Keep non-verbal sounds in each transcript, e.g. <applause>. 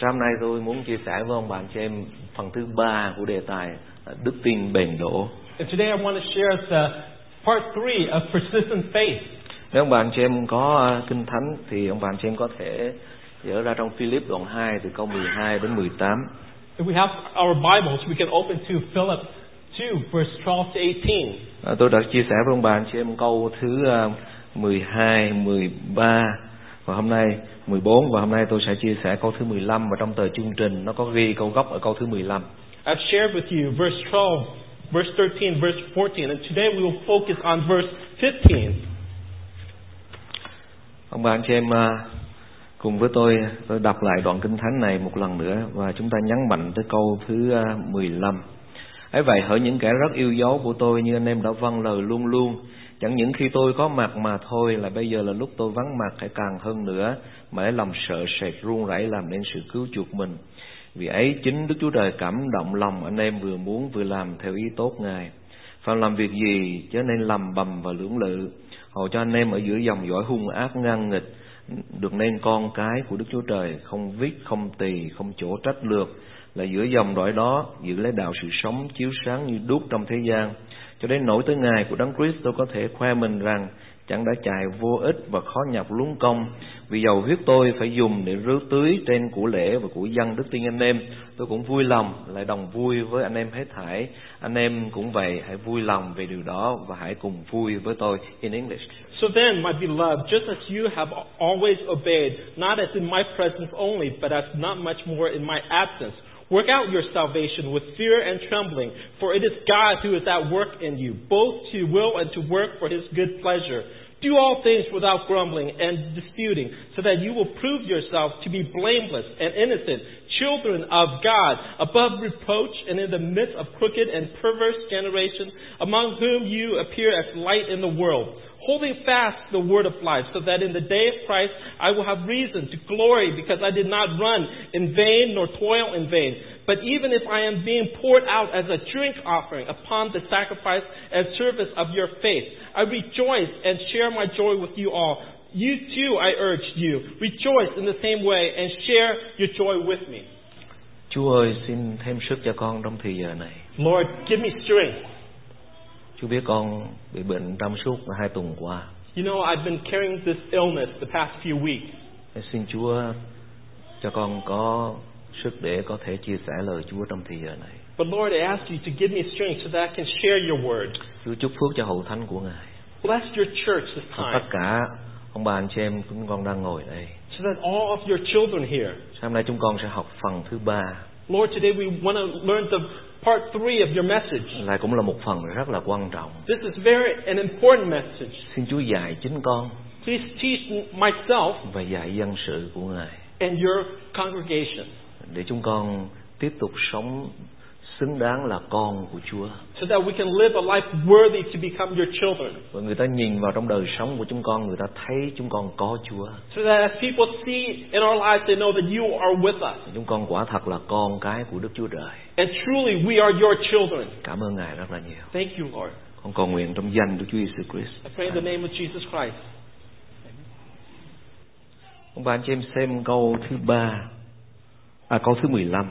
Sáng nay tôi muốn chia sẻ với ông bạn chị em phần thứ ba của đề tài à, đức tin bền đổ. And today I want to share the part three of persistent faith. Nếu ông bạn chị em có à, kinh thánh thì ông bạn chị em có thể dở ra trong Philip đoạn 2 từ câu 12 đến 18. If we have our Bibles, we can open to Philip 2, verse 12 to 18. À, tôi đã chia sẻ với ông bạn chị em câu thứ à, 12, 13 và hôm nay 14 và hôm nay tôi sẽ chia sẻ câu thứ 15 và trong tờ chương trình nó có ghi câu gốc ở câu thứ 15. I've shared with you verse 12, verse 13, verse 14, and today we will focus on verse 15. Ông bạn chị em à, cùng với tôi tôi đọc lại đoạn kinh thánh này một lần nữa và chúng ta nhấn mạnh tới câu thứ à, 15. ấy vậy hỡi những kẻ rất yêu dấu của tôi như anh em đã vâng lời luôn luôn chẳng những khi tôi có mặt mà thôi là bây giờ là lúc tôi vắng mặt phải càng hơn nữa, mà lấy lòng sợ sệt run rẩy làm nên sự cứu chuộc mình. Vì ấy chính Đức Chúa Trời cảm động lòng anh em vừa muốn vừa làm theo ý tốt Ngài. Phạm làm việc gì chớ nên lầm bầm và lưỡng lự. Hầu cho anh em ở giữa dòng dõi hung ác ngang nghịch, được nên con cái của Đức Chúa Trời không viết, không tỳ, không chỗ trách lược. Là giữa dòng dõi đó giữ lấy đạo sự sống chiếu sáng như đuốc trong thế gian cho đến nỗi tới ngày của Đấng Christ tôi có thể khoe mình rằng chẳng đã chạy vô ích và khó nhọc lúng công. Vì dầu huyết tôi phải dùng để rước tưới trên của lễ và của dân đức tin anh em tôi cũng vui lòng lại đồng vui với anh em hết thảy. Anh em cũng vậy hãy vui lòng về điều đó và hãy cùng vui với tôi in English. So then, my beloved, just as you have always obeyed, not as in my presence only, but as not much more in my absence, work out your salvation with fear and trembling, for it is God who is at work in you, both to will and to work for his good pleasure. Do all things without grumbling and disputing, so that you will prove yourself to be blameless and innocent, children of God, above reproach and in the midst of crooked and perverse generation, among whom you appear as light in the world holding fast the word of life, so that in the day of Christ I will have reason to glory, because I did not run in vain nor toil in vain. But even if I am being poured out as a drink offering upon the sacrifice and service of your faith, I rejoice and share my joy with you all. You too, I urge you, rejoice in the same way and share your joy with me. Chúa ơi xin thêm sức cho con trong thời giờ này Lord, give me strength. Chúa biết con bị bệnh trong suốt hai tuần qua You know, I've been carrying this illness the past few weeks. Xin Chúa cho con có sức để có thể chia sẻ lời Chúa trong thời giờ này. But Lord, I ask you to give me strength so that I can share your word. Chúa chúc phước cho hậu thánh của Ngài. Bless your church this Và tất time, cả ông bà anh chị em chúng con đang ngồi đây. so that all of your children here. Sáng nay chúng con sẽ học phần thứ ba, Lord, today we want to learn the part three of your message. lại cũng là một phần rất là quan trọng. This is very an important message. Xin Chúa dạy chính con Please teach myself và dạy dân sự của Ngài and your congregation để chúng con tiếp tục sống xứng đáng là con của Chúa. so that we can live a life worthy to become your children. Và người ta nhìn vào trong đời sống của chúng con, người ta thấy chúng con có Chúa. So that as people see in our lives, they know that you are with us. Chúng con quả thật là con cái của Đức Chúa Trời. And truly, we are your children. Cảm ơn Ngài rất là nhiều. Thank you, Lord. Con cầu nguyện trong danh Đức Chúa Giêsu Christ. I pray in the name of Jesus Christ. Ông bà anh chị em xem câu thứ ba, à câu thứ 15.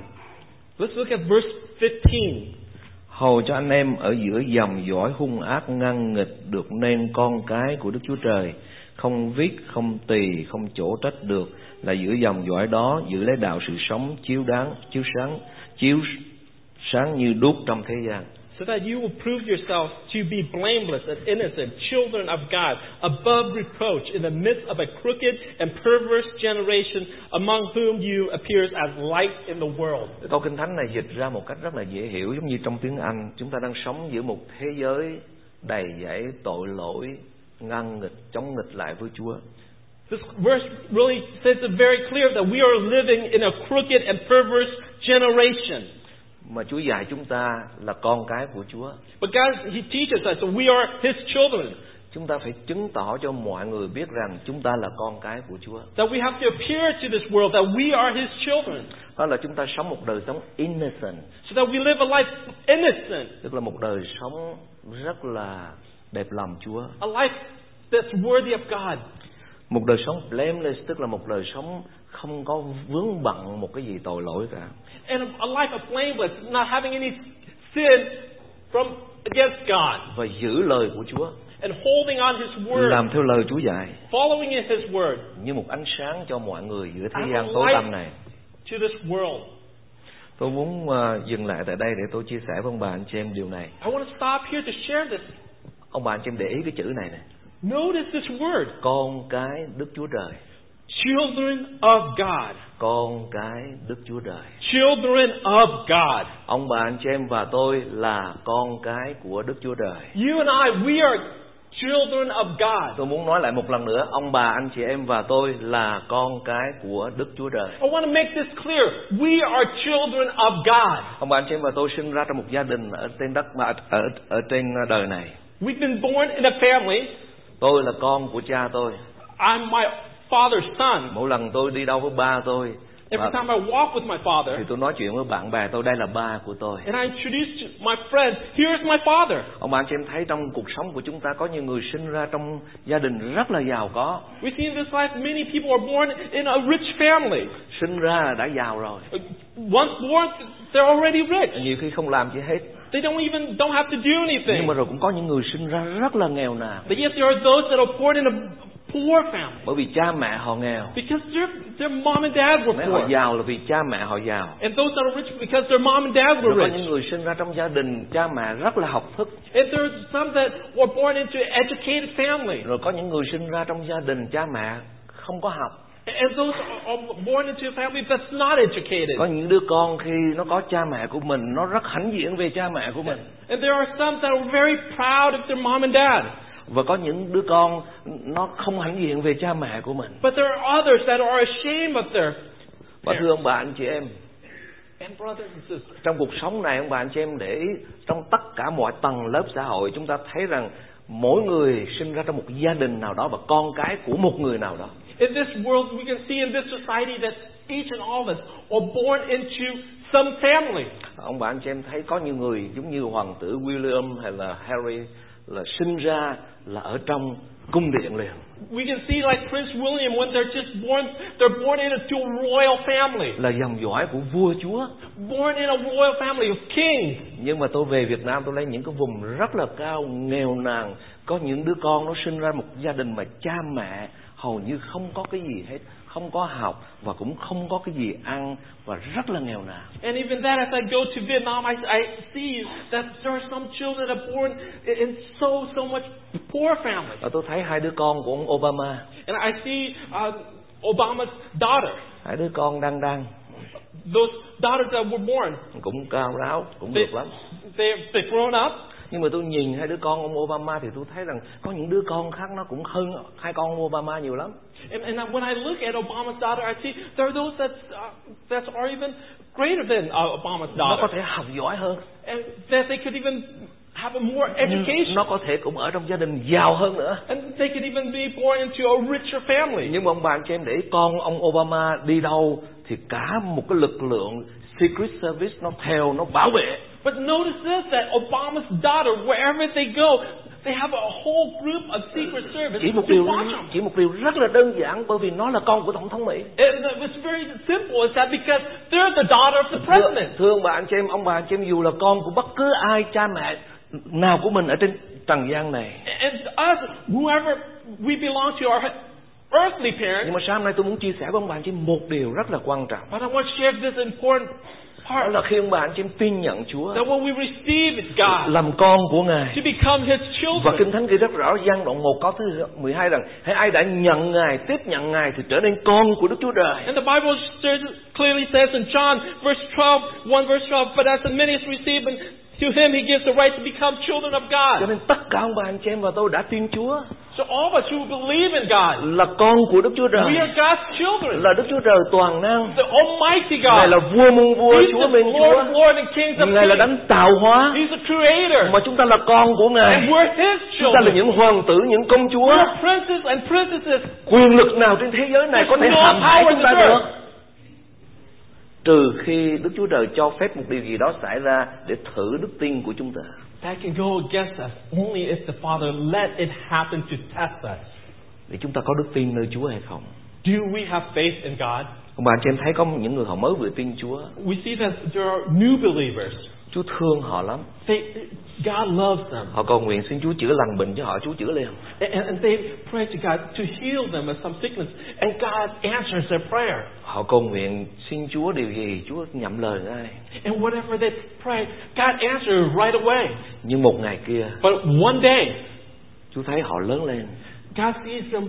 Let's look at verse 15. Hầu cho anh em ở giữa dòng dõi hung ác ngăn nghịch được nên con cái của Đức Chúa Trời, không viết, không tỳ, không chỗ trách được, là giữa dòng dõi đó giữ lấy đạo sự sống chiếu đáng, chiếu sáng, chiếu sáng như đuốc trong thế gian so that you will prove yourselves to be blameless and innocent, children of God, above reproach in the midst of a crooked and perverse generation, among whom you appears as light in the world. Câu kinh thánh này dịch ra một cách rất là dễ hiểu, giống như trong tiếng Anh, chúng ta đang sống giữa một thế giới đầy dẫy tội lỗi, ngăn nghịch, chống nghịch lại với Chúa. This verse really says it very clear that we are living in a crooked and perverse generation. Mà Chúa dạy chúng ta là con cái của Chúa. But God, He teaches us that we are His children, Chúng ta phải chứng tỏ cho mọi người biết rằng chúng ta là con cái của Chúa. that we have to appear to this world that we are His children, Đó là chúng ta sống một đời sống innocent, so that we live a life innocent, tức là một đời sống rất là đẹp lòng Chúa. a life that's worthy of God. Một đời sống blameless tức là một đời sống không có vướng bận một cái gì tội lỗi cả. And a life of blameless, not having any sin from against God, và giữ lời của Chúa. And holding on His word, làm theo lời Chúa dạy. Following in His word. Như một ánh sáng cho mọi người giữa thế gian tối tăm này. to this world. tôi muốn ờ, dừng lại tại đây để tôi chia sẻ với ông bà anh chị em điều này. I want to stop here to share this. ông bà anh chị em để ý cái chữ này nè. Notice this word, con cái Đức Chúa Trời children of God. con cái Đức Chúa Trời Children of God. ông bà anh chị em và tôi là con cái của Đức Chúa Trời You and I, we are children of God. tôi muốn nói lại một lần nữa ông bà anh chị em và tôi là con cái của Đức Chúa Trời I want to make this clear. We are children of God. ông bà anh chị em và tôi sinh ra trong một gia đình ở trên đất mà ở ở trên đời này We've been born in a family. tôi là con của cha tôi I'm my father's son. mỗi lần tôi đi đâu với ba tôi Every time I walk with my father, thì tôi nói chuyện với bạn bè tôi đây là ba của tôi and I introduce to my friends, here's my father. ông anh chị em thấy trong cuộc sống của chúng ta có nhiều người sinh ra trong gia đình rất là giàu có We see in this life many people are born in a rich family. sinh ra đã giàu rồi Once born, they're already rich. nhiều khi không làm gì hết They don't even don't have to do nhưng anything. mà rồi cũng có những người sinh ra rất là nghèo nàn But yet there are those that are born in a poor family. Bởi vì cha mẹ họ nghèo. Because their their mom and dad were họ poor, giàu là vì cha mẹ họ giàu. And those that are rich because their mom and dad rồi were có rich. những người sinh ra trong gia đình cha mẹ rất là học thức. And there's some that were born into an educated family, rồi có những người sinh ra trong gia đình cha mẹ không có học. And those are born into a family that's not educated. có những đứa con khi nó có cha mẹ của mình nó rất hãnh diện về cha mẹ của mình. And there are some that are very proud of their mom and dad. Và có những đứa con nó không hãnh diện về cha mẹ của mình But there are others that are ashamed of their và thưa ông bà anh chị em and brothers and sisters. trong cuộc sống này ông bà anh chị em để ý trong tất cả mọi tầng lớp xã hội chúng ta thấy rằng mỗi người sinh ra trong một gia đình nào đó và con cái của một người nào đó In this world, we can see in this society that each and all of us are born into some family. ông bà anh chị em thấy có nhiều người giống như hoàng tử William hay là Harry là sinh ra là ở trong cung điện liền We can see like Prince William when they're just born, they're born into a royal family. là dòng dõi của vua chúa Born in a royal family of kings. nhưng mà tôi về Việt Nam tôi lấy những cái vùng rất là cao nghèo nàn có những đứa con nó sinh ra một gia đình mà cha mẹ hầu như không có cái gì hết không có học và cũng không có cái gì ăn và rất là nghèo nàn. And even that, as I go to Vietnam, I, I see that there are some children that are born in- so, so much poor families. và tôi thấy hai đứa con của ông Obama. And I see uh, Obama's daughter, hai đứa con đang đang. Those daughters that were born, cũng cao ráo cũng they, được lắm. they, they've grown up, nhưng mà tôi nhìn hai đứa con ông Obama thì tôi thấy rằng có những đứa con khác nó cũng hơn hai con ông Obama nhiều lắm. And, and when I look at Obama's daughter, I see there are those that uh, that are even greater than uh, Obama's nó có daughter, thể học giỏi hơn. And that they could even have a more education, nó có thể cũng ở trong gia đình giàu hơn nữa. And they could even be born into a richer family. nhưng mà ông bà anh chị em để con ông Obama đi đâu thì cả một cái lực lượng Secret Service nó theo nó bảo vệ But notice this: that Obama's daughter, wherever they go, they have a whole group of Secret Service chỉ một to điều watch them. chỉ một điều rất là đơn giản bởi vì nó là con của tổng thống Mỹ it's very simple. Is that because they're the daughter of the president? thưa ông bà anh chị em ông bà anh chị em dù là con của bất cứ ai cha mẹ nào của mình ở trên trần gian này And us, whoever we belong to, our earthly parents. nhưng mà sáng nay tôi muốn chia sẻ với ông bà anh chị một điều rất là quan trọng But I want to share this important đó part là khi ông bà anh chị em tin nhận Chúa. That when we receive God làm con của Ngài. to become His và children, Kinh Thánh ghi rất rõ gian đoạn 1 câu thứ 12 rằng hãy ai đã nhận Ngài, tiếp nhận Ngài thì trở nên con của Đức Chúa Trời. and the Bible clearly says in John verse 12, 1 verse 12, but as the many has received, and to him he gives the right to become children of Cho God. nên tất cả ông bà anh chị em và tôi đã tin Chúa So all of us who believe in God, là con của Đức Chúa Trời, we are God's children. là Đức Chúa Trời toàn năng. The Almighty Ngài God. là vua muôn vua, He's Chúa Lord Chúa. of Lords and Kings of Ngài là đấng tạo hóa He's the Creator. mà chúng ta là con của And Ngài. we're His Chúng ta là children. những hoàng tử, những công chúa. We're princes and princesses. Quyền lực nào trên thế giới này có thể There's no hãm hại chúng ta được? Trừ khi Đức Chúa Trời cho phép một điều gì đó xảy ra để thử đức tin của chúng ta. That can go against us only if the Father let it happen to test us. Để chúng ta có đức tin nơi Chúa hay không. Do we have faith in God? Ông bà chị em thấy có những người họ mới vừa tin Chúa, We see that there are new believers. Chúa thương họ lắm. They, God loves them. Họ cầu nguyện xin Chúa chữa lành bệnh cho họ, Chúa chữa liền. And, and they pray to God to heal them of some sickness. And God answers their prayer. Họ cầu nguyện xin Chúa điều gì, Chúa nhậm lời ngay. And whatever they pray, God answers right away. Nhưng một ngày kia, But one day, Chúa thấy họ lớn lên, God sees them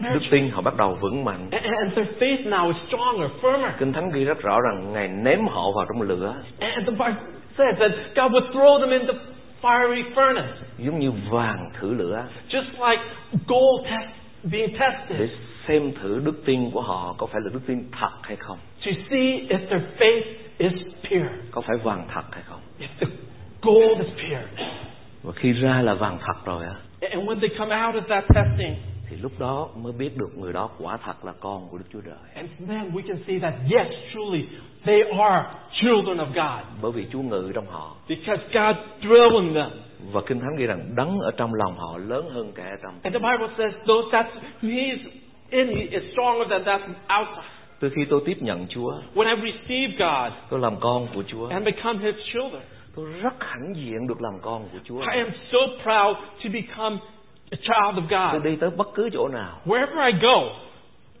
đức tin họ bắt đầu vững mạnh. And, their faith now is stronger, firmer. Kinh Thánh ghi rất rõ rằng Ngài ném họ vào trong lửa, And the Bible says that God would throw them in the fiery furnace, giống như vàng thử lửa, just like gold test, being để tested, xem thử đức tin của họ có phải là đức tin thật hay không, to see if their faith is pure, có phải vàng thật hay không. if the gold is pure. Và khi ra là vàng thật rồi á, And when they come out of that testing, thì lúc đó mới biết được người đó quả thật là con của Đức Chúa Trời. and then we can see that yes, truly, they are children of God. Bởi vì Chúa ngự trong họ. Because God dwells in them. Và Kinh Thánh ghi rằng đấng ở trong lòng họ lớn hơn kẻ ở trong. And the Bible says those that He's in me is stronger than that outside. Từ khi tôi tiếp nhận Chúa, When I receive God tôi làm con của Chúa. and become His children, Tôi rất hãnh diện được làm con của Chúa. I am so proud to become a child of Tôi God. đi tới bất cứ chỗ nào. Wherever I go,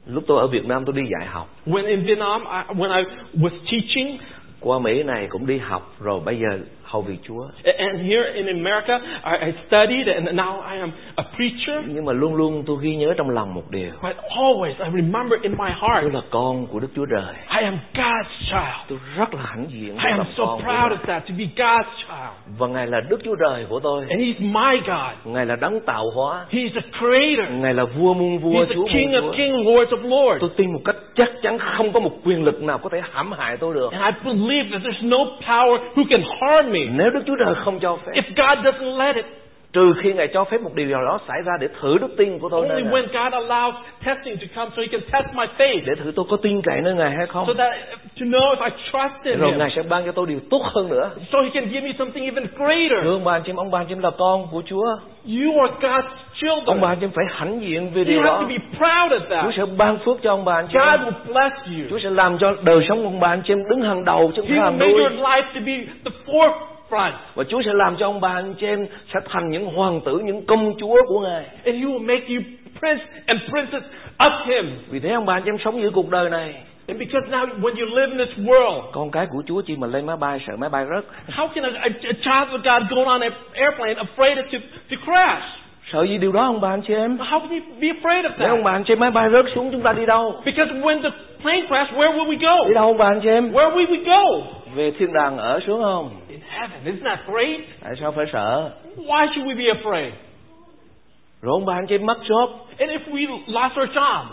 Lúc tôi ở Việt Nam tôi đi dạy học. when in Vietnam, I, when I was teaching, Qua Mỹ này cũng đi học rồi bây giờ hầu việc Chúa. and here in America, I, I studied, and now I am a preacher. Nhưng mà luôn luôn tôi ghi nhớ trong lòng một điều. But always, I remember in my heart, Tôi là con của Đức Chúa Trời. I am God's child. Tôi rất là hãnh diện I am so proud of that, to be God's child. Và Ngài là Đức Chúa Trời của tôi. And He's my God. Ngài là đấng tạo hóa. He's the creator. Ngài là vua muôn vua, He's Chúa King muôn of Chúa. kings, Lords of lords. Tôi tin một cách chắc chắn không có một quyền lực nào có thể hãm hại tôi được. And I believe that there's no power who can harm me Nếu Đức Chúa Trời không cho phép, if God doesn't let it. trừ khi Ngài cho phép một điều nào đó xảy ra để thử đức tin của tôi Only when God allows testing to come so He can test my faith. để thử tôi có tin cậy nơi Ngài hay không. So that to know if I trust in Rồi Him. Ngài sẽ ban cho tôi điều tốt hơn nữa. So He can give me something even greater. Thưa ông bà anh chị em, ông bà anh chị em là con của Chúa. You are God's Ông children. bà anh chị em phải hãnh diện về You điều have đó. to be proud of Chúa that. sẽ ban phước cho ông bà anh chị God em. will bless you. Chúa sẽ làm cho đời sống của ông bà anh chị em đứng hàng đầu chứ không He phải will hàng make đuôi. your life to be the forefront. Và Chúa sẽ làm cho ông bà anh chị em sẽ thành những hoàng tử, những công chúa của Ngài. And He will make you prince and princess of Him. Vì thế ông bà anh chị em sống giữa cuộc đời này. And because now when you live in this world, Con cái của Chúa chỉ mà lên máy bay sợ máy bay rớt. how can a, a, a child of God go on an airplane afraid to, to crash? Sợ gì điều đó ông bà anh chị em? How can you be afraid of Nếu ông that? bà anh chị em máy bay rớt xuống chúng ta đi đâu? Because when the plane crashed, where will we go? Đi đâu ông bà anh chị em? Where will we go? Về thiên đàng ở xuống không? Heaven. Isn't that great? Tại sao phải sợ? Why should we be afraid? Rồi ông bà anh chị mất job. And if we lost our job,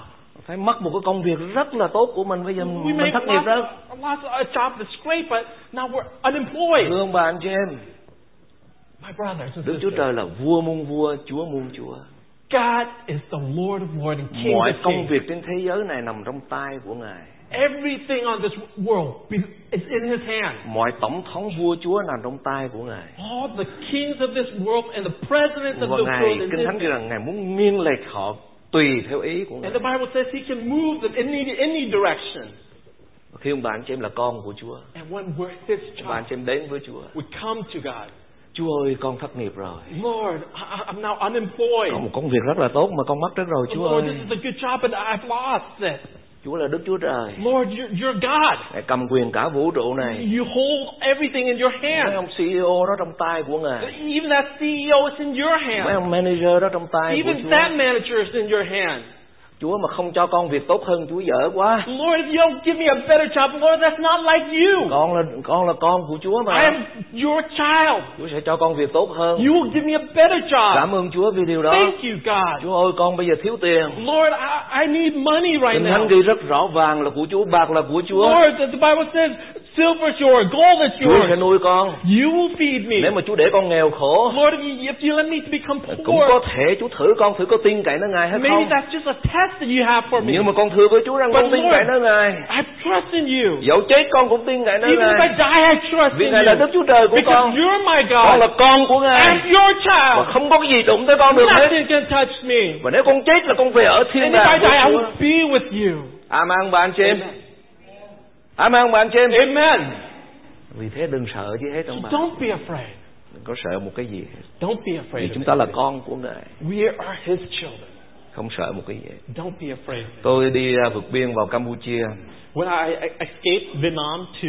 Phải mất một cái công việc rất là tốt của mình bây giờ we mình thất nghiệp lost, đó. lost a job that's great, but now we're unemployed. Thưa ông bà anh chị em, My brothers and Đức Chúa Trời là vua muôn vua, Chúa muôn Chúa. God is the Lord of lords and King Mọi of công việc trên thế giới này nằm trong tay của Ngài. Everything on this world is in His hand. Mọi tổng thống vua Chúa nằm trong tay của Ngài. All the kings of this world and the presidents of Và the Ngài, world is Kinh in Thánh ghi rằng Ngài muốn nghiêng lệch họ tùy theo ý của Ngài. And the Bible says He can move them in any, any direction. Khi ông anh chị em là con của Chúa, And when we're His child, chị em đến với Chúa. we come to God. Chúa ơi, con thất nghiệp rồi. Lord, I, I'm now unemployed. Có một công việc rất là tốt mà con mất rất rồi Chúa Lord, ơi. this is a good job, but I've lost it. Chúa là Đức Chúa Trời. Lord, you're, you're God. Ngài cầm quyền cả vũ trụ này. You hold everything in your Mấy hand. ông CEO đó trong tay của Ngài. Even that CEO is in your Mấy hand. ông manager đó trong tay của Even Chúa. that manager is in your hand. Chúa mà không cho con việc tốt hơn Chúa dở quá. Lord, if you don't give me a better job, Lord, that's not like you. Con là con là con của Chúa I mà. am your child. Chúa sẽ cho con việc tốt hơn. You will give me a better job. Cảm ơn Chúa vì điều đó. Thank you, God. Chúa ơi con bây giờ thiếu tiền. Lord, I, I need money right Kinh now. Thánh ghi rất rõ vàng là của Chúa, bạc là của Chúa. Lord, the Bible says Silver's yours, gold is Chúa sẽ yours. nuôi con You will feed me. nếu mà Chúa để con nghèo khổ Lord, if you let me become cũng có poor, thể Chúa thử con thử có tin cậy nơi Ngài hay maybe không that's just a test that you have for me. nhưng mà con thưa với Chúa rằng But con tin cậy nơi Ngài I trust in you. dẫu chết con cũng tin cậy nơi Even if I Ngài die, I trust vì in Ngài là you. Đức Chúa Trời của Because con you're my con là God. con của Ngài I'm your và child. không có cái gì đụng tới con được hết Nothing can touch me. và nếu con chết là con về ở thiên And if I đàng die, I will be with you. Amen bà anh chị em Amen bà anh chị em Amen. vì thế đừng sợ chứ hết ông So bà don't be afraid. đừng có sợ một cái gì hết Don't be vì afraid. chúng Of ta là con của Ngài We are His children. không sợ một cái gì hết. Don't be afraid. tôi đi à, vượt biên vào Campuchia When I escaped Vietnam to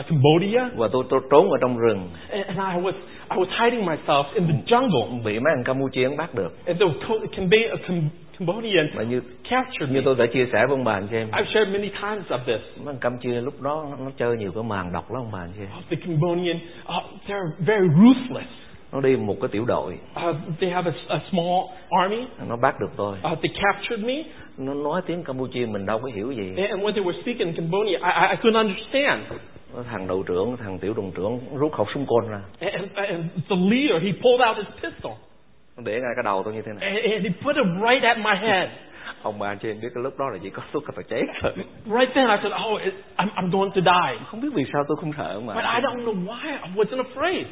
uh, Cambodia, và tôi, tôi trốn ở trong rừng and and I was I was hiding myself in the jungle, bị mấy thằng Campuchia bắt được and the Co- Camb- uh, Cam- Cambodian mà như captured như tôi đã chia sẻ với ông bà anh chị em. I've shared many times of this. thằng Campuchia lúc đó nó, chơi nhiều cái màn độc lắm ông bà anh chị em. Uh, The Cambodian, uh, they're very ruthless. nó đi một cái tiểu đội. Uh, they have a, a small army. nó bắt được tôi. Uh, they captured me, nó nói tiếng Campuchia mình đâu có hiểu gì. And when they were speaking in Cambodian, I, I, couldn't understand. Thằng đội trưởng thằng tiểu đội trưởng rút khẩu súng côn ra. And, and the leader, he pulled out his pistol, để ngay cái đầu tôi như thế này and, and he put it right at my head. <laughs> ông bà anh chị biết cái lúc đó là chỉ có lúc phải chết thôi Right then, I said, "Oh, it, I'm, I'm going to die." không biết vì sao tôi không sợ bà But I don't know why I wasn't afraid.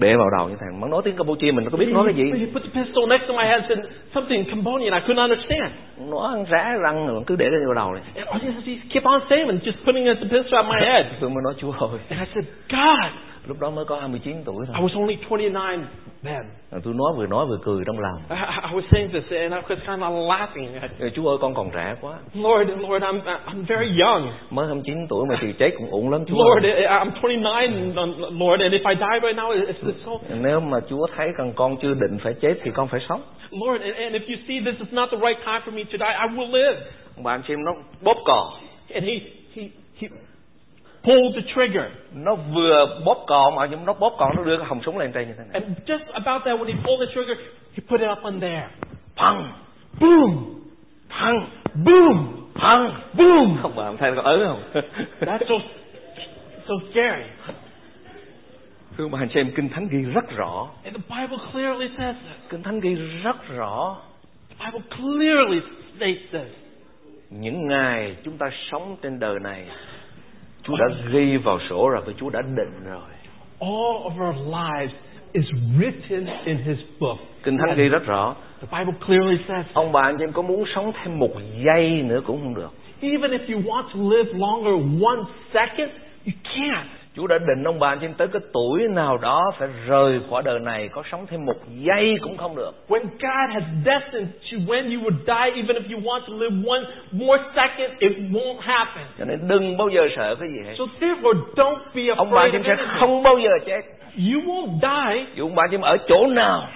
để vào đầu như thằng nó nói tiếng Campuchia mình có biết nói cái gì He put the pistol next to my head and said something in Cambodian I couldn't understand. nó ăn rá răng rồi cứ để cái vào đầu này And all he kept on saying and just putting the pistol at my <laughs> head. tôi mới nói Chúa ơi And I said, God, lúc đó mới có 29 tuổi I thôi was only 29 then. Rồi tôi nói vừa nói vừa cười trong lòng I, I was saying this and I was kind of laughing. Chúa ơi con còn trẻ quá Lord, Lord, I'm, I'm very young. mới 29 tuổi mà thì chết cũng ổn lắm Chúa Lord, ơi. I'm 29, Lord, and if I die right now, it's, it's so. nếu mà Chúa thấy rằng con chưa định phải chết thì con phải sống Lord, and, and if you see this is not the right time for me to die, I will live. bạn xem nó bóp cò And he, he, he pulled the trigger. nó vừa bóp cò mà nó bóp cò nó đưa cái hồng súng lên trên như thế này And just about that, when he pulled the trigger, he put it up on there. phăng Boom! phăng Boom! phăng Boom! không bạn thấy có ớ không <laughs> That's so, so scary. thưa bạn xem kinh thánh ghi rất rõ And the Bible clearly says this. kinh thánh ghi rất rõ The Bible clearly states this. những ngày chúng ta sống trên đời này Chúa đã ghi vào sổ rồi và Chúa đã định rồi All of our lives is written in His book. kinh thánh ghi rất rõ The Bible clearly says, ông bà anh chị em có muốn sống thêm một giây nữa cũng không được even if you want to live longer one second, you can't. Chúa đã định ông bà anh chị tới cái tuổi nào đó phải rời khỏi đời này có sống thêm một giây cũng không được. When God has destined to when you would die, even if you want to live one more second, it won't happen. cho nên đừng bao giờ sợ cái gì hết. So therefore, don't be ông bà anh afraid chị sẽ không bao giờ chết. You won't die dù ông bà anh chị ở chỗ nào.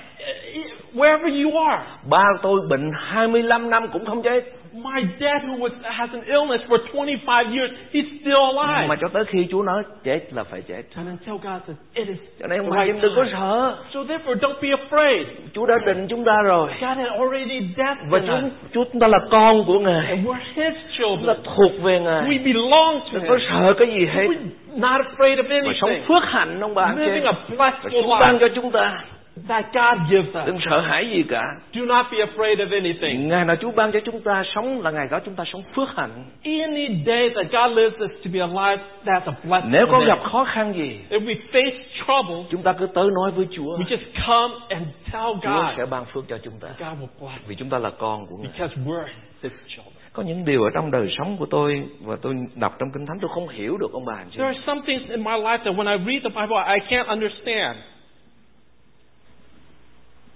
wherever you are. ba tôi bệnh 25 năm cũng không chết My dad, who was, has an illness for 25 years, he's still alive. mà cho tới khi Chúa nói chết là phải chết And until God says, it is cho nên chị right đừng có sợ So therefore, don't be afraid. Chúa đã định chúng ta rồi God had already và destined chúng us. chúng ta là con của Ngài And we're His chúng ta children. thuộc về Ngài We belong to đừng có Him. sợ cái gì hết We're not afraid of và sống anything. phước hạnh ông bà Living a và blessed Chúa ban life cho chúng ta that God gives us. đừng sợ hãi gì cả Do not be afraid of anything. ngày nào Chúa ban cho chúng ta sống là ngày đó chúng ta sống phước hạnh Any day that God lives us to be alive, that's a blessing. nếu có gặp khó khăn gì If we face trouble, chúng ta cứ tới nói với Chúa we just come and tell Chúa sẽ God. ban phước cho chúng ta God will bless vì chúng ta là con của Ngài because we're His children. có những điều ở trong đời sống của tôi và tôi đọc trong kinh thánh tôi không hiểu được ông bà anh chị There are some things in my life that when I read the Bible, I can't understand.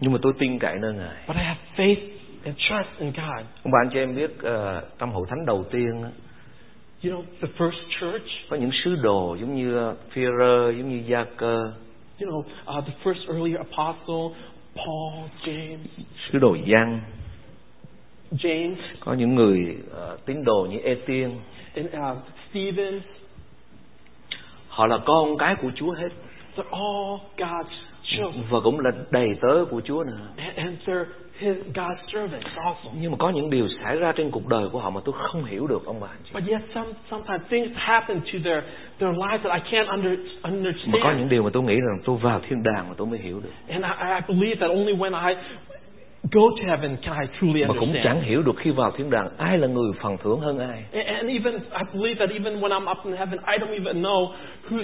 Nhưng mà tôi tin cậy nơi Ngài. But I have faith and trust in God. ông bà anh chị em biết ờ, trong hội thánh đầu tiên You know, the first church, có những sứ đồ giống như Phi-rơ giống như Gia cơ you know, uh, the first early apostle, Paul, James, sứ đồ Giăng. James, có những người ờ, tín đồ như Ê-tiên. And uh, Stephen, họ là con cái của Chúa hết. They're all God's. Và cũng là đầy tớ của Chúa also. Nhưng mà có những điều xảy ra trên cuộc đời của họ mà tôi không hiểu được ông bà anh chị. But yet, some, sometimes things happen to their, their lives that I can't under, Mà có understand. những điều mà tôi nghĩ rằng tôi vào thiên đàng mà tôi mới hiểu được. And I, I believe that only when I go to heaven can I truly Mà cũng understand. chẳng hiểu được khi vào thiên đàng ai là người phần thưởng hơn ai. And, even, I believe that even when I'm up in heaven, I don't even know who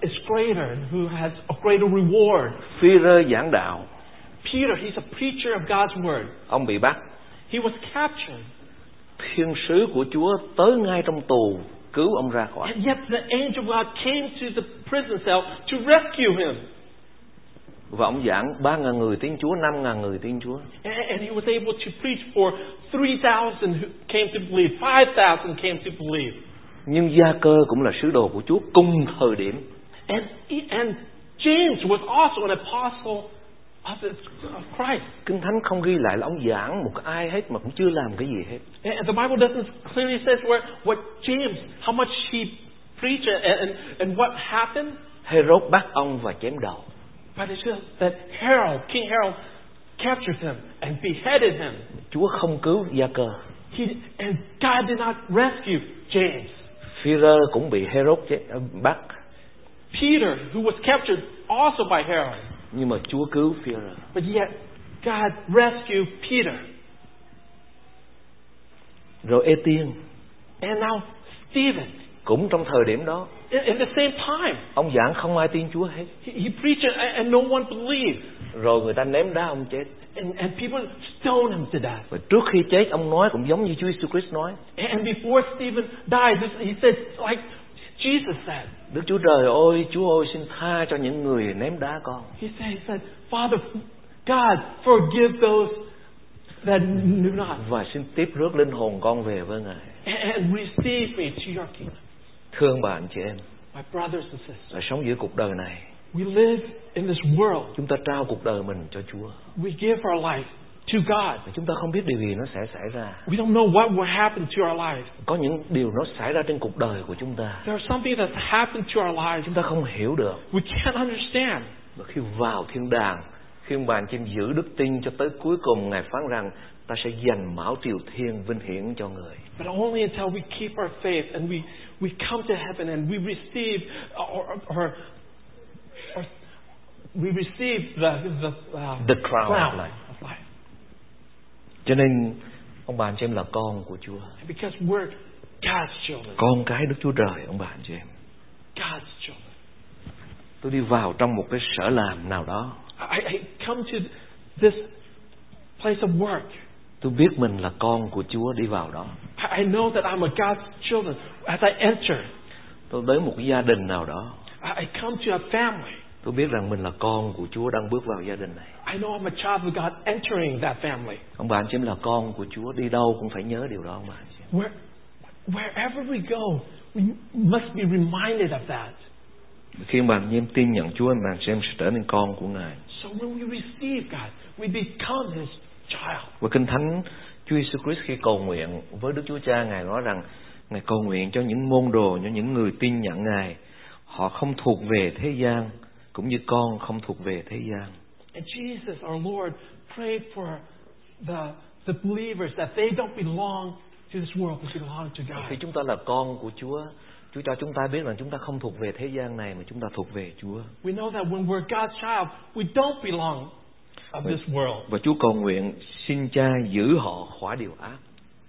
is greater and who has a greater reward. Rơ giảng đạo, Peter, he's a preacher of God's word. ông bị bắt. He was captured. Thiên sứ của Chúa tới ngay trong tù cứu ông ra khỏi. And yet the angel of God came to the prison cell to rescue him. Và ông giảng ba ngàn người tin Chúa, năm ngàn người tin Chúa. And, and he was able to preach for 3,000 who came to believe, 5,000 came to believe. Nhưng Gia Cơ cũng là sứ đồ của Chúa cùng thời điểm. And, and James was also an apostle of, the, of Christ. Kinh Thánh không ghi lại là ông giảng một ai hết mà cũng chưa làm cái gì hết. And the Bible doesn't clearly say where what James, how much he preached and, and, and what happened. Herod bắt ông và chém đầu. But it says that Harold, King Harold, captured him and beheaded him. Chúa không cứu Gia Cơ. He, and God did not rescue James. Phi-rơ cũng bị Herod ờ, bắt. Peter, who was captured also by Harold. Nhưng mà Chúa cứu Phi-rơ. But yet, God rescued Peter. Rồi Ê-tiên And now, Stephen, cũng trong thời điểm đó, in, in the same time, ông giảng không ai tin Chúa hết. he, he preached and, and no one believed. Rồi người ta ném đá ông chết. And, and people stoned him to death. Và trước khi chết ông nói cũng giống như Chúa Jesus Christ nói. And before Stephen died, he said, like Jesus said, Đức Chúa Trời ơi, Chúa ơi xin tha cho những người ném đá con. he said, he said, Father, God, forgive those that knew not, Và xin tiếp rước linh hồn con về với Ngài. and, receive me to your kingdom. Thương anh chị em, My brothers and sisters, là sống giữa cuộc đời này. we live in this world. Chúng ta trao cuộc đời mình cho Chúa. We give our life to God. Và chúng ta không biết điều gì nó sẽ xảy ra. We don't know what will happen to our life. Có những điều nó xảy ra trên cuộc đời của chúng ta. There's something that's happened to our lives Chúng ta không hiểu được. we can't understand. Và khi vào thiên đàng, khi ông bà em giữ đức tin cho tới cuối cùng Ngài phán rằng ta sẽ dành mão triều thiên vinh hiển cho người. But only until we keep our faith and we, we come to heaven and we receive or, or, or we receive the, the, uh, The crown of life. of life. Cho nên ông bà anh chị em là con của Chúa. Because we're God's children. Con cái Đức Chúa Trời ông bà anh chị em. God's children. Tôi đi vào trong một cái sở làm nào đó. I, I come to this place of work. Tôi biết mình là con của Chúa đi vào đó. I know that I'm a God's children. As I enter, Tôi đến một cái gia đình nào đó. I come to a family. Tôi biết rằng mình là con của Chúa đang bước vào gia đình này. I know I'm a child of God entering that family. Ông bà anh chị là con của Chúa đi đâu cũng phải nhớ điều đó ông bà em. Where, wherever we go, we must be reminded of that. Khi ông bà em tin nhận Chúa, ông bà anh chị em sẽ trở nên con của Ngài. So when we receive God, we become His child. Và Kinh Thánh Chúa Jesus Christ khi cầu nguyện với Đức Chúa Cha Ngài nói rằng Ngài cầu nguyện cho những môn đồ, cho những người tin nhận Ngài. Họ không thuộc về thế gian, cũng như con không thuộc về thế gian. And Jesus, our Lord, prayed for the, the believers that they don't belong to this world, but belong to Khi God. chúng ta là con của Chúa, Chúa cho chúng ta biết rằng chúng ta không thuộc về thế gian này mà chúng ta thuộc về Chúa. We know that when we're God's child, we don't belong of this world. Và Chúa cầu nguyện xin Cha giữ họ khỏi điều ác.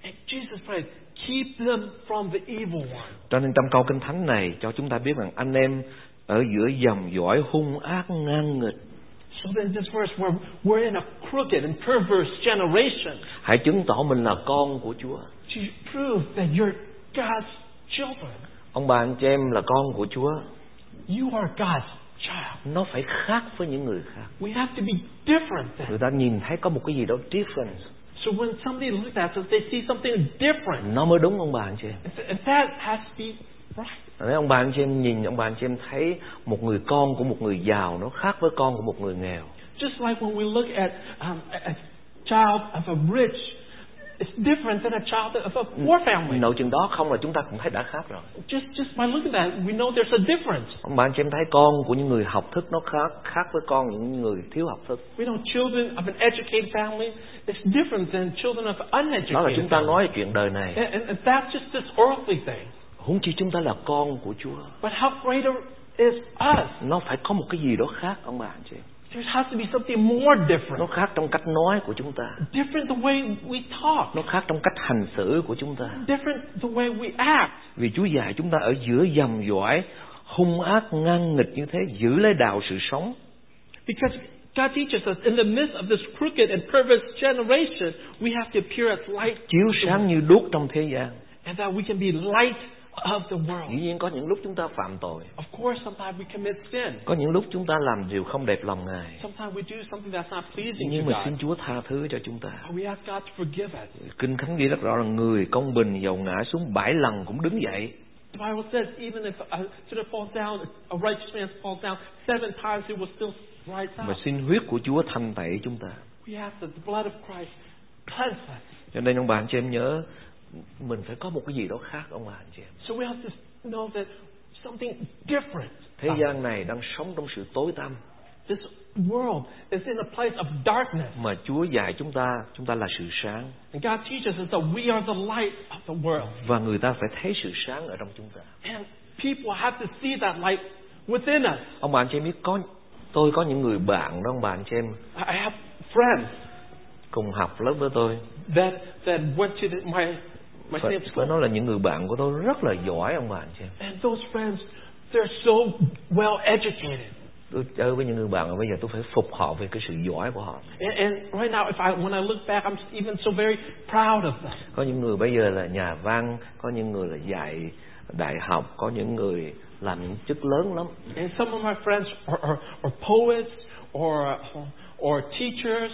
And Jesus prayed, keep them from the evil one. Cho nên trong câu kinh thánh này cho chúng ta biết rằng anh em ở giữa dòng dõi hung ác ngang nghịch. So then, this verse, we're, we're in a crooked and perverse generation. Hãy chứng tỏ mình là con của Chúa. To prove that you're God's children. Ông bà anh chị em là con của Chúa. You are God's child. Nó phải khác với những người khác. We have to be different then. Người ta nhìn thấy có một cái gì đó different. So when somebody looks at us, they see something different. Nó mới đúng ông bà anh chị em. That has to be Nếu ông bà anh chị em nhìn ông bà anh chị em thấy một người con của một người giàu nó khác với con của một người nghèo. Just like when we look at um, a child of a rich is different than a child of a poor family. nội chừng đó không là chúng ta cũng thấy đã khác rồi Just just by looking at that, we know there's a difference. ông bạn chị em thấy con của những người học thức nó khác khác với con những người thiếu học thức We know children of an educated family is different than children of đó là uneducated chúng ta nói chuyện đời này and, and that's just this earthly thing. Huống chi chúng ta là con của Chúa But how greater is us? nó phải có một cái gì đó khác ông bà anh chị. There has to be something more nó different. khác trong cách nói của chúng ta Different the way we talk. nó khác trong cách hành xử của chúng ta Different the way we act. vì Chúa dạy chúng ta ở giữa dầm dõi hung ác ngang nghịch như thế giữ lấy đạo sự sống Because God teaches us in the midst of this crooked and perverse generation, we have to appear as light chiếu sáng như đuốc trong thế gian and that we can be light of the world. dĩ nhiên có những lúc chúng ta phạm tội Of course, sometimes we commit sin. có những lúc chúng ta làm điều không đẹp lòng ngài Sometimes we do something that's not pleasing nhưng to mà God. xin Chúa tha thứ cho chúng ta we ask God to forgive us. kinh thánh ghi rất rõ là người công bình dầu ngã xuống bảy lần cũng đứng dậy The Bible says even if a sinner falls down, a righteous man falls down seven times, he will still rise mà up. xin huyết của Chúa thanh tẩy chúng ta We ask that the blood of Christ cleanse us. cho nên ông bà anh chị em nhớ mình phải có một cái gì đó khác ông bà anh chị em So we have to know that something different. thế gian này đang sống trong sự tối tăm This world is in a place of darkness. mà Chúa dạy chúng ta chúng ta là sự sáng And God teaches us that we are the light of the world. và người ta phải thấy sự sáng ở trong chúng ta And people have to see that light within us. ông bà anh chị em biết có tôi có những người bạn đó ông bà anh chị em I have friends cùng học lớp với tôi that that went to the, my phải, school. nói là những người bạn của tôi rất là giỏi ông bà anh chị And those friends, they're so well educated. tôi chơi với những người bạn mà bây giờ tôi phải phục họ về cái sự giỏi của họ And, and right now, if I when I look back, I'm even so very proud of them. có những người bây giờ là nhà văn có những người là dạy đại học có những người làm những chức lớn lắm And some of my friends are, are, are poets or or teachers,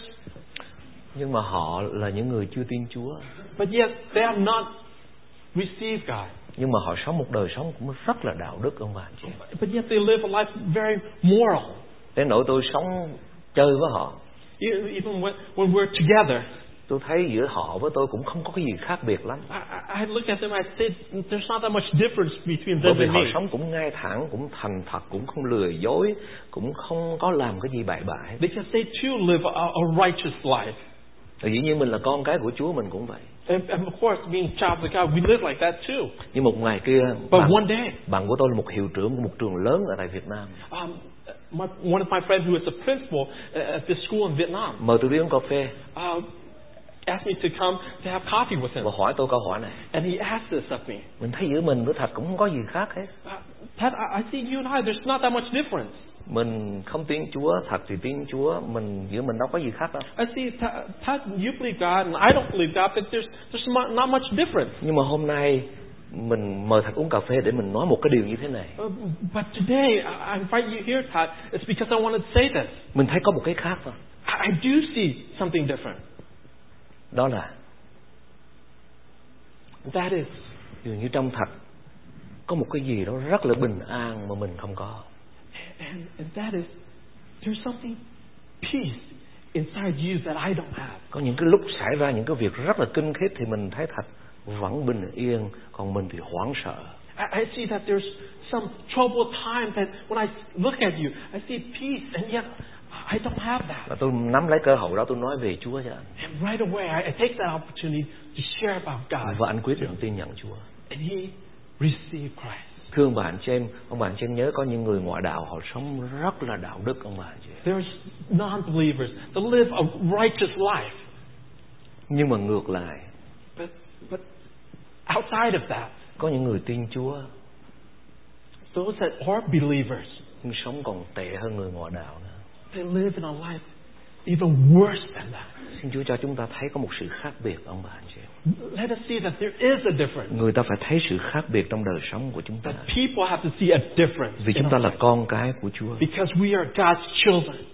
nhưng mà họ là những người chưa tin Chúa but yet they have not received God. nhưng mà họ sống một đời sống cũng rất là đạo đức ông bà chị. But yet they live a life very moral. đến nỗi tôi sống chơi với họ E- Even when, when we're together, tôi thấy giữa họ với tôi cũng không có cái gì khác biệt lắm I, I look at them. I say, "There's not that much difference between bởi them vì and họ me." sống cũng ngay thẳng cũng thành thật cũng không lừa dối cũng không có làm cái gì bại bại Because they too live a, a righteous life. Thì dĩ nhiên mình là con cái của Chúa mình cũng vậy And, and of course, being child of God, we live like that too. nhưng một ngày kia But bạn, one day, bạn của tôi là một hiệu trưởng của một trường lớn ở tại Việt Nam um, my, one of my friends who is a principal at this school in Vietnam mời tôi đi uống cà phê uh, asked me to come to have coffee with him. và hỏi tôi câu hỏi này And he asked this of me. mình thấy giữa mình với thật cũng không có gì khác hết Uh, Pat, I, I see you and I, there's not that much difference. Mình không tin Chúa thật thì tin Chúa mình giữa mình đâu có gì khác đâu I see, Pat, Pat, you believe God and I don't believe God, but there's, there's not- much difference. nhưng mà hôm nay mình mời thật uống cà phê để mình nói một cái điều như thế này Uh, but today, I, I invite you here, Pat, it's because I wanted to say this. mình thấy có một cái khác thôi I, I do see something different. đó là That is, dường như trong thật có một cái gì đó rất là bình an mà mình không có and, and that is, there's something peace inside you that I don't have. có những cái lúc xảy ra những cái việc rất là kinh khiếp thì mình thấy thật vẫn bình yên còn mình thì hoảng sợ I, I see that there's some troubled time that when I look at you, I see peace, and yet I don't have that. và tôi nắm lấy cơ hội đó tôi nói về Chúa cho anh And right away, I, I take that opportunity to share about God. và anh quyết định tin nhận Chúa And he received Christ. Thương bạn chị em ông bạn chị em nhớ có những người ngoại đạo họ sống rất là đạo đức ông bạn chị em. There's non-believers that live a righteous life. nhưng mà ngược lại But, but outside of that, có những người tin Chúa those that are believers, nhưng sống còn tệ hơn người ngoại đạo nữa they live in a life even worse than that. xin Chúa cho chúng ta thấy có một sự khác biệt ông bạn chị em. Let us see that there is a difference. người ta phải thấy sự khác biệt trong đời sống của chúng ta That people have to see a difference. vì chúng ta là con cái của Chúa Because we are God's children.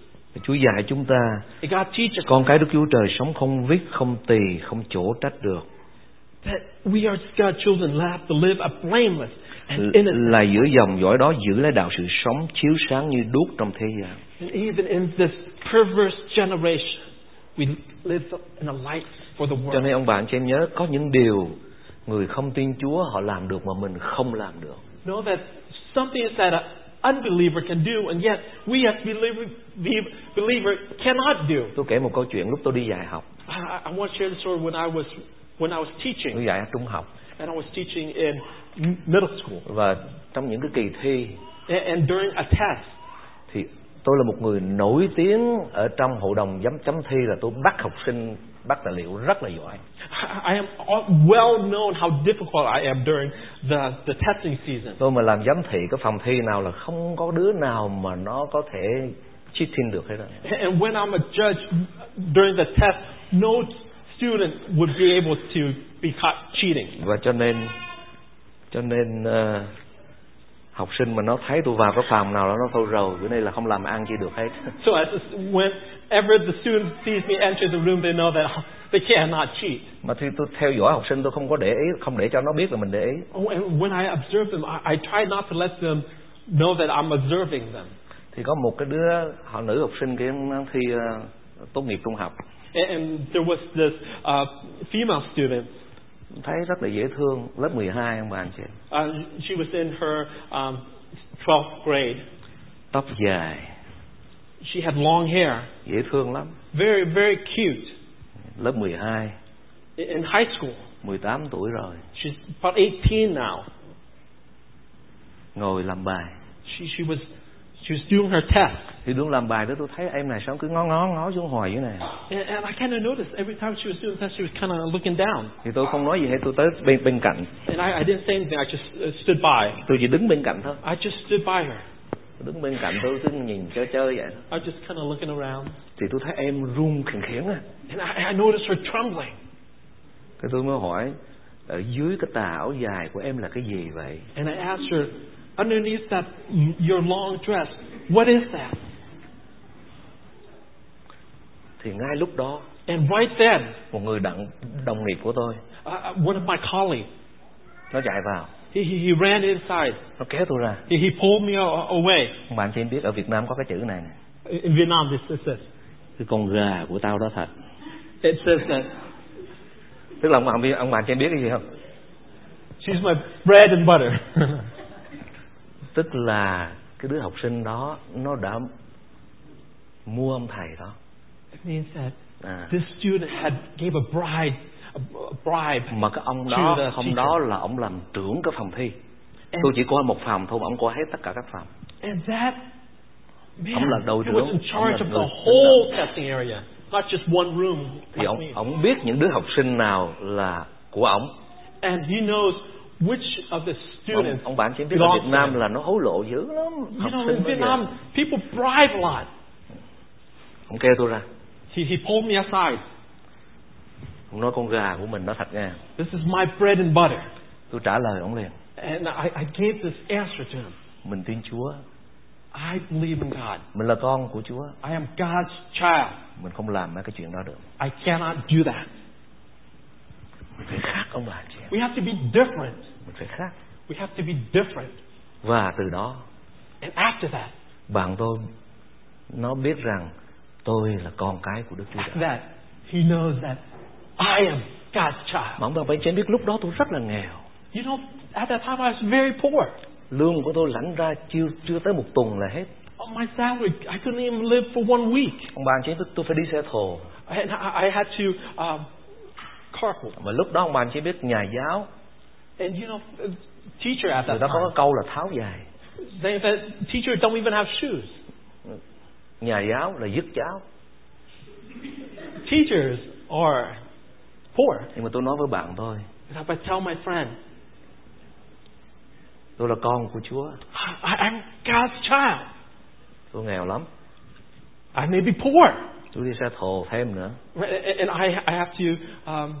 Chúa dạy chúng ta And God teaches con cái Đức Chúa Trời sống không vít không tỳ không chỗ trách được that we are God's children have to live a blameless. Là giữa dòng dõi đó giữ lấy đạo sự sống chiếu sáng như đuốc trong thế gian And even in this perverse generation, we live in a light for the Cho world. nên ông bạn chị em nhớ có những điều người không tin Chúa họ làm được mà mình không làm được. Know that some things that an unbeliever can do, and yet we as believer, be- believer cannot do. Tôi kể một câu chuyện lúc tôi đi dạy học, I, I want to share the story when I was when I was tôi teaching, dạy ở trung học and I was teaching in middle school, và trong những cái kỳ thi and, and during a test, thì tôi là một người nổi tiếng ở trong hội đồng giám chấm thi là tôi bắt học sinh bắt tài liệu rất là giỏi. I, am well known how difficult I am during the the testing season. Tôi mà làm giám thị cái phòng thi nào là không có đứa nào mà nó có thể cheating được hết rồi. And when I'm a judge during the test, no student would be able to be caught cheating. Và cho nên cho nên ờ, học sinh mà nó thấy tôi vào cái phòng nào đó nó thôi rồi bữa nay là không làm ăn chi được hết. <laughs> So as whenever the student sees me enter the room, they know that <laughs> they cannot cheat. Mà khi tôi theo dõi học sinh tôi không có để ý, không để cho nó biết là mình để ý. Oh, and when I observe them, I, I try not to let them know that I'm observing them. Thì có một cái đứa họ nữ học sinh kia nó thi ờ, tốt nghiệp trung học, And, there was this uh, female student. thấy rất là dễ thương, lớp 12 ông bà anh chị. Uh, she was in her um, 12th grade. Tóc dài, She had long hair, dễ thương lắm. very, very cute. Lớp 12, In in high school, 18 tuổi rồi, she's about 18 now. ngồi làm bài. She, she was she was doing her test. Thì đúng làm bài đó tôi thấy em này sao cứ ngó ngó ngó xuống hoài vậy này. And, and I kind of noticed every time she was doing the test, she was kind of looking down. Thì tôi không nói gì hết, tôi tới bên bên cạnh. And I, I didn't say anything. I just uh, stood by. Tôi chỉ đứng bên cạnh thôi. I just stood by her. Tôi đứng bên cạnh tôi cứ nhìn chơi chơi vậy. I was just kind of looking around. Thì tôi thấy em run khỉnh khiển á. And I, I noticed her trembling. Cái tôi mới hỏi ở dưới cái tà áo dài của em là cái gì vậy? And I asked her, underneath that, your long dress, what is that? Thì ngay lúc đó And right then, một người đặng đồng nghiệp của tôi uh, uh, one of my colleagues, nó chạy vào, he, he, he ran inside. nó kéo tôi ra. He, he pulled me a- away. Ông bạn chị biết ở Việt Nam có cái chữ này nè. In Vietnam, this is this. Cái con gà của tao đó thật. It says that Tức là ông bạn ông bạn chị biết cái gì không? she's my bread and butter. <laughs> Tức là cái đứa học sinh đó nó đã mua ông thầy đó. it means that À. this student had gave a bride, a, bribe. Mà cái ông đó hôm đó là ông làm trưởng cái phòng thi. And, Tôi chỉ coi một phòng thôi, mà ông coi hết tất cả các phòng. and that man, Ông là was trưởng, in charge of the whole testing area, not just one room. Thì like ông me. ông biết những đứa học sinh nào là của ông. And he knows which of the Ông, students ông bạn chỉ biết ở Việt Nam là nó hối lộ dữ lắm. You know, in giờ. Vietnam, people bribe a lot. Ông kêu tôi ra. He, he pulled me aside. Ông nói con gà của mình nó thật nha. This is my bread and butter. Tôi trả lời ông liền. And I, I gave this answer to him. Mình tin Chúa. I believe in God. Mình là con của Chúa. I am God's child. Mình không làm mấy cái chuyện đó được. I cannot do that. Mình phải khác ông bà chị. We have to be different. Mình phải khác. We have to be different. Và từ đó And after that, bạn tôi nó biết rằng tôi là con cái của Đức Chúa Trời. that, he knows that I am God's child. Mà ông bà phải em biết lúc đó tôi rất là nghèo. You know, at that time I was very poor. Lương của tôi lãnh ra chưa chưa tới một tuần là hết. On my salary, I couldn't even live for one week. Ông bà em biết tôi phải đi xe thồ. And I, I had to um, carpool. Mà lúc đó ông bà chị biết nhà giáo And you know, teacher at người that ta có cái câu là tháo dài. they said, teachers don't even have shoes. Nhà giáo là dứt cháo. Teachers are poor. Nhưng mà tôi nói với bạn tôi, And I tell my friend, tôi là con của Chúa. I, I'm God's child. Tôi nghèo lắm. I may be poor. Tôi đi xe thồ thêm nữa. And I, I have to um,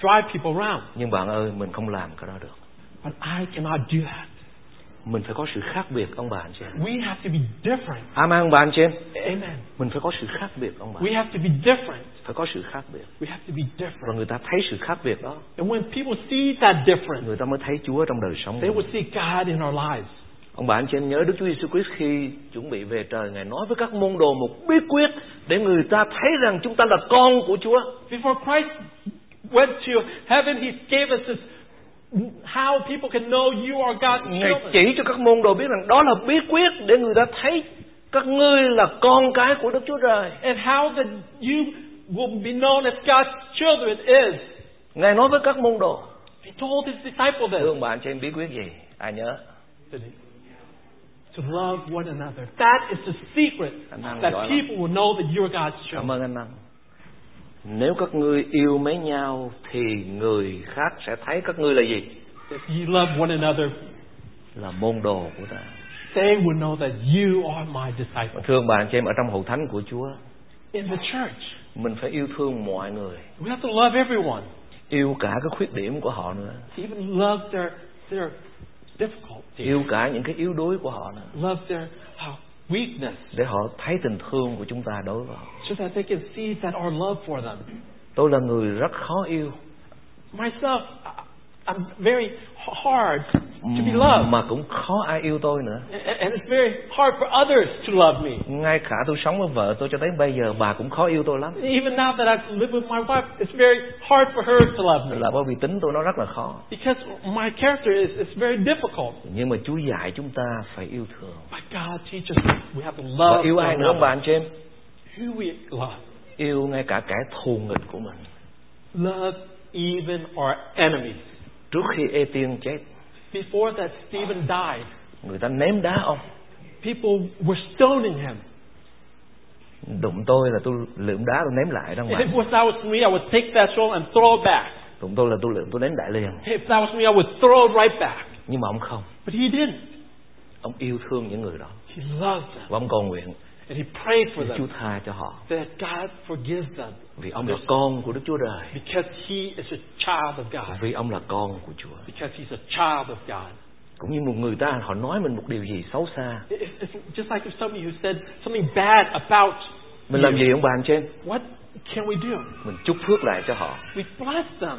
drive people around. Nhưng bạn ơi, mình không làm cái đó được. But I cannot do that. Mình phải có sự khác biệt ông bà anh chị em. We have to be different. Amen ông bà anh chị em. Amen. Mình phải có sự khác biệt ông bà. We have to be different. Phải có sự khác biệt. We have to be Và different. người ta thấy sự khác biệt đó, And when people see that difference, người ta mới thấy Chúa trong đời sống. they will see God in our lives. Ông bà anh chị em nhớ Đức Chúa Giêsu Christ khi chuẩn bị về trời Ngài nói với các môn đồ một bí quyết để người ta thấy rằng chúng ta là con của Chúa. Before Christ went to heaven, He gave us this how people can know you are God's Ngài children. chỉ cho các môn đồ biết rằng đó là bí quyết để người ta thấy các ngươi là con cái của Đức Chúa Trời. And how that you will be known as God's children is. Ngài nói với các môn đồ. He told His disciple Thưa this. anh chị em bí quyết gì? Ai nhớ? To love one another. That is the secret that people will know that you're God's Cảm children. ơn anh Năng. Nếu các ngươi yêu mấy nhau thì người khác sẽ thấy các ngươi là gì? If you love one another, Là môn đồ của ta. they will know that you are my disciple. Bà anh chị em ở trong hậu thánh của Chúa, In the church, mình phải yêu thương mọi người, we have to love everyone. yêu cả cái khuyết điểm của họ nữa, Even love their their difficulty. yêu cả những cái yếu đuối của họ nữa, Love their uh, weakness. để họ thấy tình thương của chúng ta đối với họ. So that they can see that our love for them. Tôi là người rất khó yêu, Myself, I'm very hard to be loved. mà cũng khó ai yêu tôi nữa. And and it's very hard for others to love me. Ngay cả tôi sống với vợ tôi cho đến bây giờ, bà cũng khó yêu tôi lắm. Even now that I live with my wife, it's very hard for her to love me. Là bởi vì tính tôi nó rất là khó. Because my character is, is very difficult. Nhưng mà Chúa dạy chúng ta phải yêu thương. But God teaches us we have to Và love yêu one ai nữa ông bà anh chị em? Who we love. Yêu ngay cả kẻ thù nghịch của mình. Love even our enemies. Trước khi Tiên chết, Before that Stephen died, người ta ném đá ông. people were stoning him. Đụng tôi là tôi lượm đá tôi ném lại ra If ngoài. was that was me, I would take that stone and throw it back. Đụng tôi là tôi lượm tôi ném đại liền. If that was me, I would throw it right back. Nhưng mà ông không. But he didn't. Ông yêu thương những người đó. He loved them. Và ông cầu nguyện And he prayed for để Chúa them tha cho họ. that God forgives them Vì ông là con của Đức Chúa Trời. because he is a child of God. Vì ông là con của Chúa. Because he's a child of God. Cũng như một người ta họ nói mình một điều gì xấu xa. It's just like if somebody who said something bad about Mình làm gì ông bà anh em? What can we do? Mình chúc phước lại cho họ. We bless them.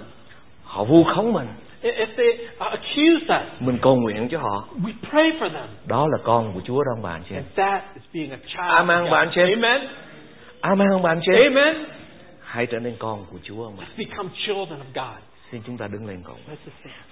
Họ vu khống mình. If they accuse us, Mình cầu nguyện cho họ. we pray for them. Đó là con của Chúa đó ông bà anh chị em. And that is being a child Amen, bạn God. chị em. Amen. Amen ông bà anh chị em. Amen. Hãy trở nên con của Chúa ông bà. Let's become children of God. Xin chúng ta đứng lên. Let's stand.